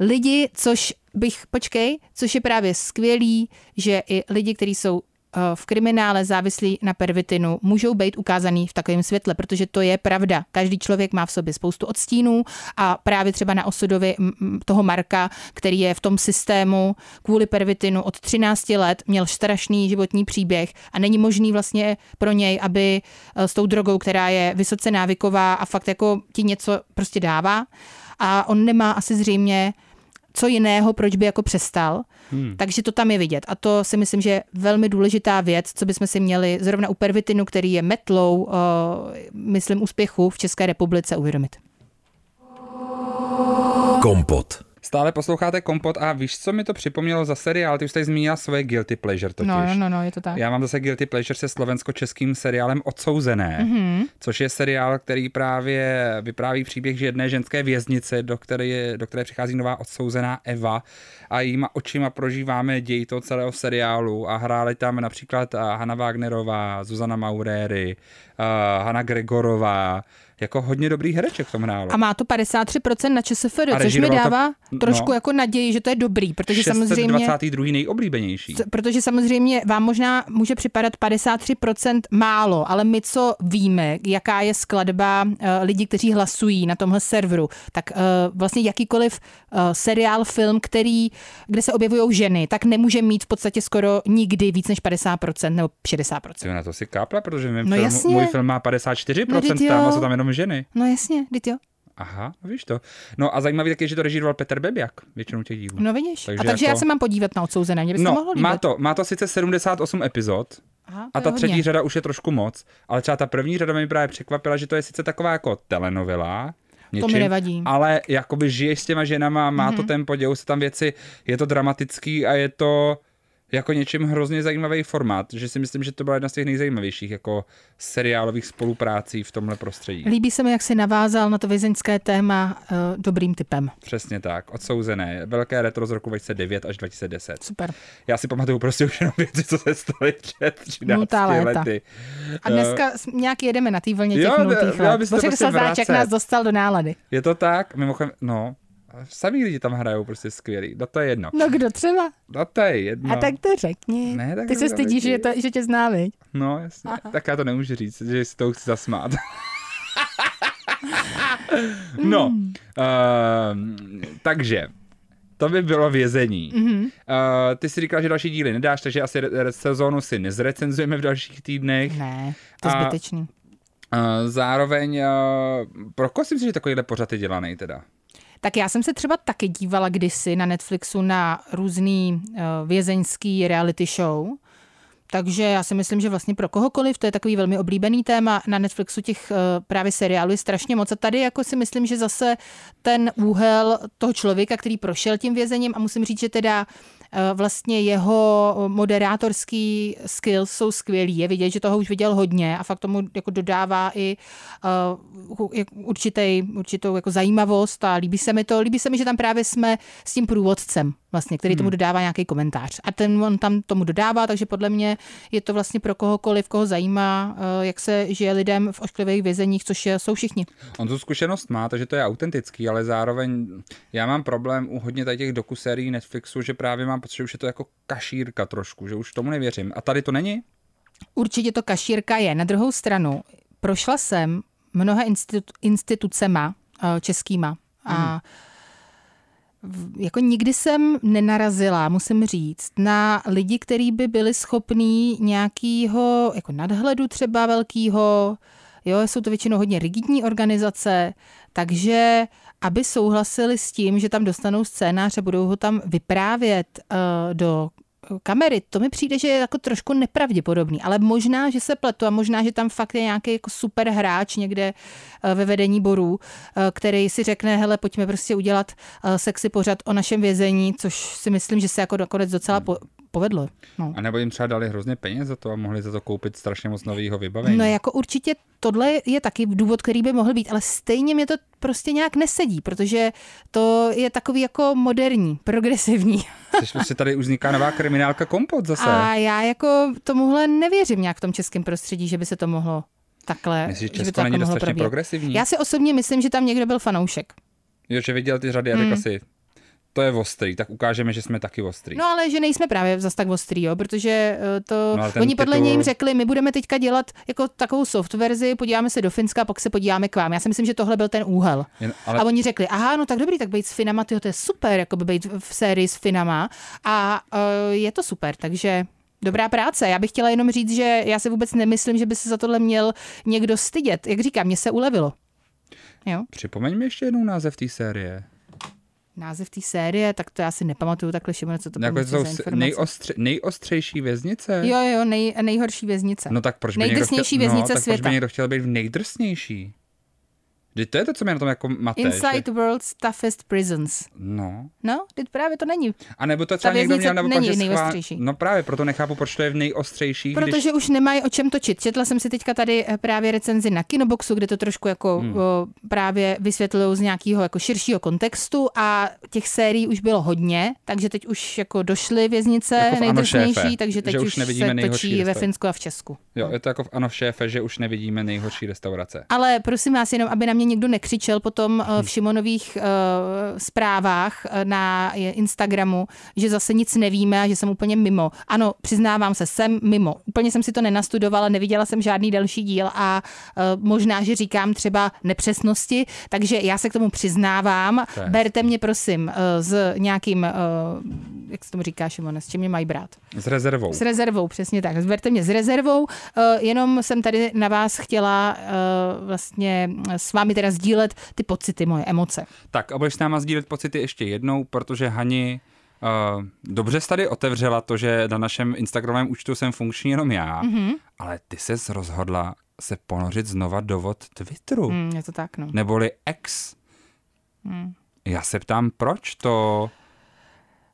lidi, což bych, počkej, což je právě skvělý, že i lidi, kteří jsou eh, v kriminále závislí na pervitinu, můžou být ukázaný v takovém světle, protože to je pravda. Každý člověk má v sobě spoustu odstínů a právě třeba na osudovi toho Marka, který je v tom systému kvůli pervitinu od 13 let, měl strašný životní příběh a není možný vlastně pro něj, aby eh, s tou drogou, která je vysoce návyková a fakt jako ti něco prostě dává, a on nemá asi zřejmě co jiného, proč by jako přestal. Hmm. Takže to tam je vidět. A to si myslím, že je velmi důležitá věc, co bychom si měli zrovna u pervitinu, který je metlou, uh, myslím, úspěchu v České republice uvědomit. Kompot. Stále posloucháte Kompot a víš, co mi to připomnělo za seriál? Ty už jsi zmínila svoje Guilty Pleasure totiž. No, no, no, no, je to tak. Já mám zase Guilty Pleasure se slovensko-českým seriálem Odsouzené, Mhm. mm-hmm. což je seriál, který právě vypráví příběh jedné ženské věznice, do které, do které přichází nová odsouzená Eva a jejíma očima prožíváme děj toho celého seriálu a hráli tam například eh, Hanna Wagnerová, Zuzana Mauréry, uh, Hanna Gregorová, jako hodně dobrých hereček v tom hrálo. A má to 53% na ČSFD, což mi režíroval to- dává no. trošku jako naději, že to je dobrý, protože samozřejmě... 622. nejoblíbenější. Protože samozřejmě vám možná může připadat 53% málo, ale my co víme, jaká je skladba uh, lidí, kteří hlasují na tomhle serveru, tak uh, vlastně jakýkoliv uh, seriál, film, který, kde se objevují ženy, tak nemůže mít v podstatě skoro nikdy víc než 50% nebo 60%. Ty na to si kápla, protože mým No film, jasně. můj film má 54%, No, tam a jsou tam jenom ženy. No jasně, teď jo. Aha, víš to. No a zajímavý taky, že to režíroval Petr Bebiak, většinou těch dílů. No vidíš. Takže a takže jako- já se mám podívat na odsouzené, mě by se to no, mohlo líbit. má to, má to sice 78 epizod, Aha, a to ta třetí hodně. řada už je trošku moc, ale třeba ta první řada mi právě překvapila, že to je sice taková jako telenovela, něčím, mi nevadí. Mhm. ale jakoby žiješ s těma ženama, má mm-hmm. to tempo, dějou se tam věci, je to dramatický a je to jako něčím hrozně zajímavý formát, že si myslím, že to byla jedna z těch nejzajímavějších jako seriálových spoluprácí v tomhle prostředí. Líbí se mi, jak si navázal na to vězeňské téma uh, dobrým typem. Přesně tak, odsouzené. Velké retro z roku 2009 až 2010. Super. Já si pamatuju prostě už jenom věci, co se staly před 13 Nultá léta. lety. A dneska s- nějak jedeme na té vlně těch Jo, nultých let. prostě vracet. nás dostal do nálady. Je to tak? Mimochodem, no, samý lidi tam hrajou prostě skvělý. No to je jedno. No kdo třeba? No to je jedno. A tak to řekni. Ne, tak Ty se stydíš, že, to, že tě zná, viď? No, jasně. Tak já to nemůžu říct, že si to chci zasmát. no, Hmm. uh, takže, to by bylo vězení. Mm-hmm. Uh, ty si říkal, že další díly nedáš, takže asi re- sezónu si nezrecenzujeme v dalších týdnech. Ne, to je zbytečný. Uh, zároveň, uh, pro koho si myslíš, že takovýhle pořad je dělaný teda? Tak já jsem se třeba taky dívala kdysi na Netflixu na různý uh, vězeňský reality show. Takže já si myslím, že vlastně pro kohokoliv, to je takový velmi oblíbený téma na Netflixu těch uh, právě seriálů je strašně moc. A tady jako si myslím, že zase ten úhel toho člověka, který prošel tím vězením a musím říct, že teda vlastně jeho moderátorský skills jsou skvělý. Je vidět, že toho už viděl hodně a fakt tomu jako dodává i uh, určitý, určitou jako zajímavost a líbí se mi to. Líbí se mi, že tam právě jsme s tím průvodcem, vlastně, který tomu dodává nějaký komentář. A ten on tam tomu dodává, takže podle mě je to vlastně pro kohokoliv, koho zajímá, uh, jak se žije lidem v ošklivých vězeních, což je, jsou všichni. On tu zkušenost má, takže to je autentický, ale zároveň já mám problém u hodně tady těch dokusérií Netflixu, že právě mám pocit, že už je to jako kašírka trošku, že už tomu nevěřím. A tady to není? Určitě to kašírka je. Na druhou stranu, prošla jsem mnoha institu- institucema eh, českýma a v- jako nikdy jsem nenarazila, musím říct, na lidi, kteří by byli schopní nějakého jako nadhledu třeba velkého, jo, jsou to většinou hodně rigidní organizace, takže aby souhlasili s tím, že tam dostanou scénář a budou ho tam vyprávět uh, do kamery, to mi přijde, že je jako trošku nepravděpodobný, ale možná, že se pletu a možná, že tam fakt je nějaký jako super hráč někde eh, ve vedení borů, eh, který si řekne, hele, pojďme prostě udělat eh, sexy pořad o našem vězení, což si myslím, že se jako nakonec docela po- povedlo. No. A nebo jim třeba dali hrozně peněz za to a mohli za to koupit strašně moc nového vybavení. No jako určitě tohle je taky důvod, který by mohl být, ale stejně mě to prostě nějak nesedí, protože to je takový jako moderní, progresivní. Což prostě tady už vzniká nová kriminálka kompot zase. A já jako tomuhle nevěřím nějak v tom českém prostředí, že by se to mohlo takhle, Myslíš, že že by to není dostatečně probíhat. progresivní? Já si osobně myslím, že tam někdo byl fanoušek. Jo, že viděl ty řady a Hmm. řekl si, to je ostrý, tak ukážeme, že jsme taky ostrý. No ale že nejsme právě zas tak ostrý, jo, protože eh, to, No, oni podle titul- něj řekli, my budeme teďka dělat jako takovou soft verzi, podíváme se do Finska, a pak se podíváme k vám. Já si myslím, že tohle byl ten úhel. Jen- Ale... ale- A oni řekli, aha, no tak dobrý, tak být s Finama, tyjo, to je super, jako by být v sérii s Finama a uh, je to super, takže Dobrá práce. Já bych chtěla jenom říct, že já si vůbec nemyslím, že by se za tohle měl někdo stydět. Jak říkám, mně se ulevilo. Jo? Připomeň mi ještě jednou název té série. Název té série, tak to já si nepamatuju takhle, Šimone, co to jako bylo to za jsou nejostře, nejostřejší věznice? Jo, jo, nej, nejhorší věznice. No tak proč by někdo Nejdrsnější chtěl, věznice no, tak světa. proč by někdo chtěl být v nejdrsnější? Vždyť to je to, co mě na tom jako mate. Inside že- World's Toughest Prisons. No. No, teď právě to není. A nebo to třeba někdo měl naopak, není schvál... nejostřejší. No právě, proto nechápu, proč to je v nejostřejší, když... Protože už nemají o čem točit. Četla jsem si teďka tady eh, právě recenzi na Kinoboxu, kde to trošku jako Hmm. o, právě vysvětlují z nějakého jako širšího kontextu a těch sérií už bylo hodně, takže teď už jako došly věznice Jako nejdrsnější, takže teď už už nevidíme se točí ve. Finsku a v Česku. Jo, je to jako v Ano šéfe, že už nevidíme nejhorší restaurace. Ale prosím vás jenom, aby na mě někdo nekřičel potom eh, v Šimonových uh, zprávách eh, na Instagramu, že zase nic nevíme a že jsem úplně mimo. Ano, přiznávám se, jsem mimo. Úplně jsem si to nenastudovala, neviděla jsem žádný další díl a možná, že říkám třeba nepřesnosti, takže já se k tomu přiznávám. Je Berte mě prosím eh, s nějakým, jak se tomu říká, Šimone, s čím mě mají brát? S rezervou. S rezervou, přesně tak. Zberte mě s rezervou. Eh, Jenom jsem tady na vás chtěla eh, vlastně s vámi teda sdílet ty pocity, moje emoce. Tak a budeš s náma sdílet pocity ještě jednou, protože Hani uh, dobře jsi tady otevřela to, že na našem Instagramovém účtu jsem funkční jenom já, Mhm. mm-hmm. ale ty se rozhodla se ponořit znova do vod Twitteru, mm. Je to tak, no. neboli X. Mm. Já se ptám, proč to...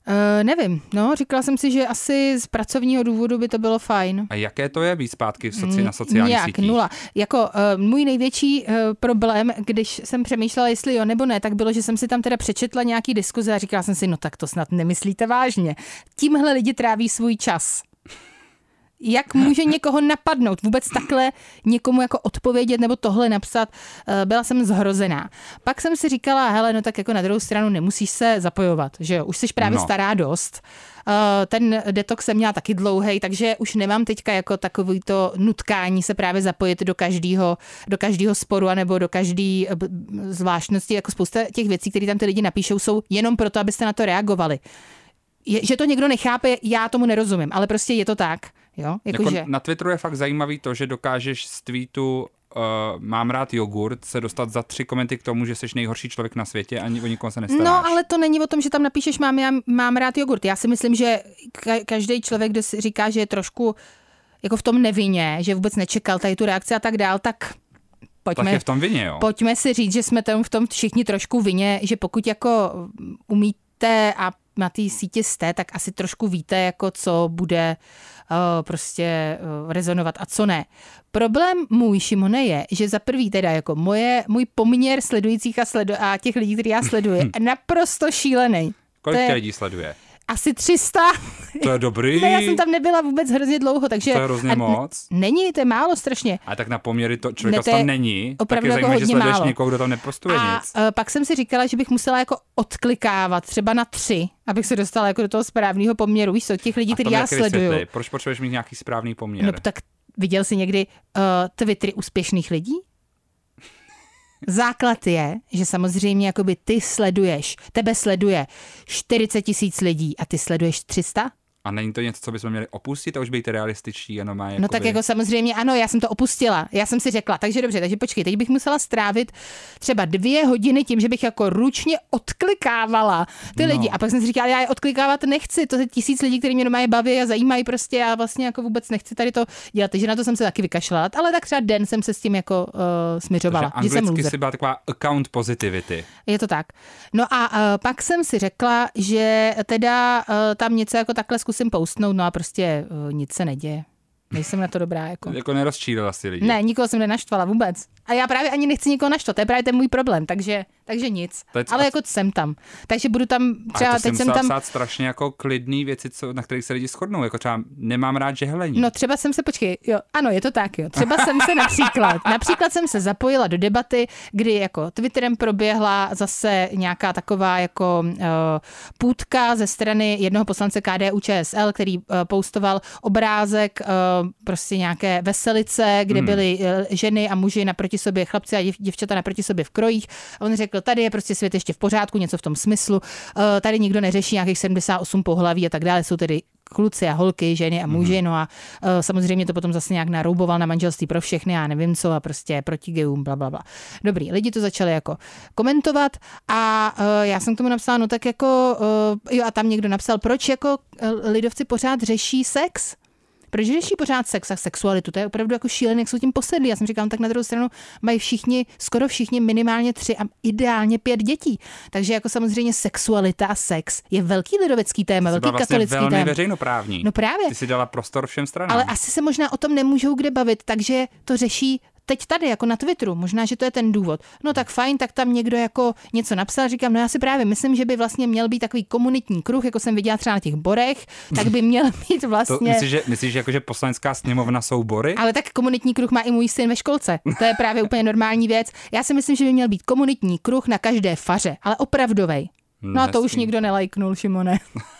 Uh, nevím, no, říkala jsem si, že asi z pracovního důvodu by to bylo fajn. A jaké to je být zpátky v soci, na sociálních Nějak, sítích? nula. Jako uh, můj největší uh, problém, když jsem přemýšlela, jestli jo nebo ne, tak bylo, že jsem si tam teda přečetla nějaký diskuze a říkala jsem si, no tak to snad nemyslíte vážně. Tímhle lidi tráví svůj čas. Jak může někoho napadnout, vůbec takhle někomu jako odpovědět nebo tohle napsat, Eh, byla jsem zhrozená. Pak jsem si říkala, hele, no tak jako na druhou stranu nemusíš se zapojovat, že jo, už jsi právě No. stará dost. Eh, Ten detox jsem měla taky dlouhý, takže už nemám teďka jako takový to nutkání se právě zapojit do každého do každého sporu anebo do každé zvláštnosti. Jako spousta těch věcí, které tam ty lidi napíšou, jsou jenom proto, abyste na to reagovali. Je, že to někdo nechápe, já tomu nerozumím, ale prostě je to tak. Jo? Jako, Jako že... na Twitteru je fakt zajímavý to, že dokážeš z tweetu uh, mám rád jogurt se dostat za tři komenty k tomu, že jsi nejhorší člověk na světě a o nikoho se nestaráš. No, ale to není o tom, že tam napíšeš mám, já mám rád jogurt. Já si myslím, že ka- každý člověk, kdo si říká, že je trošku jako v tom nevině, že vůbec nečekal tady tu reakci a tak dál, tak tak pojďme, je v tom vině, jo. pojďme si říct, že jsme tam v tom všichni trošku vině, že pokud jako umíte a na té síti jste, tak asi trošku víte, jako co bude uh, prostě uh, rezonovat a co ne. Problém můj, Šimone, je, že za prvý teda jako moje, můj poměr sledujících a, sledu, a těch lidí, který já sleduji, je naprosto šílený. Kolik je- lidí sleduje? Asi 300. To je dobrý. Ne, já jsem tam nebyla vůbec hrozně dlouho, takže... To je hrozně a n- moc. Není, to je málo strašně. A tak na poměry to člověka Ne, to tam není. opravdu tak je jako zajímavé, že hodně sleduješ málo. někoho, kdo tam nepostuje A nic. uh, pak jsem si říkala, že bych musela jako odklikávat třeba na tři, abych se dostala jako do toho správného poměru. Víš co, těch lidí, který mi já sleduju. Proč potřebuješ mít nějaký správný poměr? No tak Viděl jsi někdy uh, Twittery úspěšných lidí? Základ je, že samozřejmě jakoby ty sleduješ, tebe sleduje 40 tisíc lidí a ty sleduješ 300? A není to něco, co bychom měli opustit a už být realističtí, jenom má No tak jako samozřejmě ano, já jsem to opustila. Já jsem si řekla, takže dobře, takže počkej, teď bych musela strávit třeba dvě hodiny tím, že bych jako ručně odklikávala ty No. lidi. A pak jsem si říkala, já je odklikávat nechci, to je tisíc lidí, kteří mě doma baví a zajímají prostě, já vlastně jako vůbec nechci tady to dělat. Takže na to jsem se taky vykašlala, ale tak třeba den jsem se s tím jako uh, směřovala, Takže že jsem anglicky loser. si byla taková account positivity. Je to tak. No a uh, pak jsem si řekla, že teda uh, tam něco jako takhle zkusím postnout, no a prostě uh, nic se neděje. Nejsem na to dobrá. Jako. Jako nerozčílila si lidi. Ne, nikoho jsem nenaštvala vůbec. A já právě ani nechci nikoho naštvat, to je právě ten můj problém, takže, takže nic. Teď- Ale jako jsem tam. Takže budu tam, třeba teď jsem tam... psát strašně jako klidný věci, co, na kterých se lidi shodnou. Jako třeba nemám rád žehlení. No třeba jsem se, počkej, jo, ano, je to tak, jo. Třeba jsem se například, například jsem se zapojila do debaty, kdy jako Twitterem proběhla zase nějaká taková jako uh, půdka ze strany jednoho poslance KDU ČSL, který uh, postoval obrázek uh, prostě nějaké veselice, kde hmm. byly uh, ženy a muži naproti sobě, chlapci a div, děvčata naproti sobě v krojích. A on řekl, tady je prostě svět ještě v pořádku, něco v tom smyslu. Uh, tady nikdo neřeší nějakých 78 pohlaví a tak dále, jsou tedy kluci a holky, ženy a muži, Mhm. no a uh, samozřejmě to potom zase nějak narouboval na manželství pro všechny, já nevím co a prostě proti gejům, bla, bla, bla. Dobrý, lidi to začali jako komentovat a uh, já jsem k tomu napsala, no tak jako, uh, jo a tam někdo napsal, proč jako lidovci pořád řeší sex? Proč řeší pořád sex a sexualitu? To je opravdu jako šílené, jak jsou tím posedlí. Já jsem říkala, no tak na druhou stranu mají všichni, skoro všichni minimálně tři a ideálně pět dětí. Takže jako samozřejmě sexualita a sex je velký lidovecký téma, velký vlastně katolický velmi téma. veřejnoprávní. No právě. Ty si dala prostor všem stranám. Ale asi se možná o tom nemůžou kde bavit, takže to řeší teď tady, jako na Twitteru. Možná, že to je ten důvod. No tak fajn, tak tam někdo jako něco napsal. Říkám, no já si právě myslím, že by vlastně měl být takový komunitní kruh, jako jsem viděla třeba na těch borech, tak by měl být to, vlastně... myslíš, že, myslíš, že jako, že poslanecká sněmovna jsou bory? Ale tak komunitní kruh má i můj syn ve školce. To je právě úplně normální věc. Já si myslím, že by měl být komunitní kruh na každé faře, ale opravdovej. No a to už nikdo nelajknul, Šimone.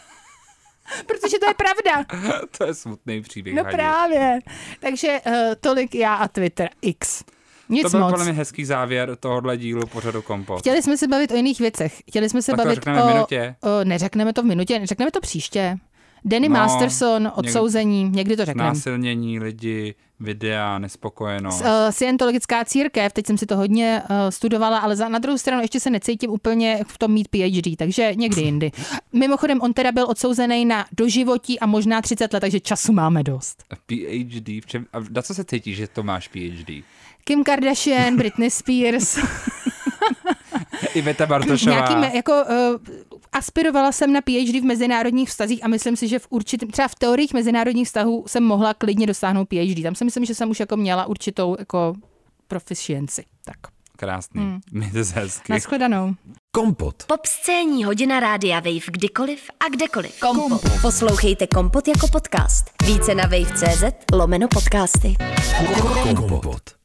Protože to je pravda. to je smutný příběh. No Hadi. právě. Takže uh, tolik já a Twitter X. Nic To byl moc. podle mě hezký závěr tohohle dílu pořadu Kompot. Chtěli jsme se bavit o jiných věcech. Chtěli jsme se Tak to bavit v o, minutě. o... Neřekneme to v minutě, řekneme to příště. Danny No, Masterson, odsouzení, někdy to řekneme. Násilnění lidi, videa, nespokojenost. Uh, Scientologická církev, teď jsem si to hodně uh, studovala, ale za, na druhou stranu ještě se necítím úplně v tom mít PhD, takže někdy jindy. Mimochodem, on teda byl odsouzený na doživotí a možná 30 let, takže času máme dost. PhD, v čem, a na co se cítíš, že to máš PhD? Kim Kardashian, Britney Spears, Iveta Bartošová. nějaký, jako uh, aspirovala jsem na PhD v mezinárodních vztazích a myslím si, že v určitém, třeba v teoriích mezinárodních vztahů jsem mohla klidně dosáhnout PhD. Tam si myslím, že jsem už jako měla určitou jako proficiency. Tak, Krásný. Hmm. Mějte se hezky. nashledanou. Kompot. Pop scéní hodina rádia Wave kdykoliv a kdekoliv. Kompot. Poslouchejte Kompot jako podcast. Více na wave.cz lomeno podcasty. Kompot.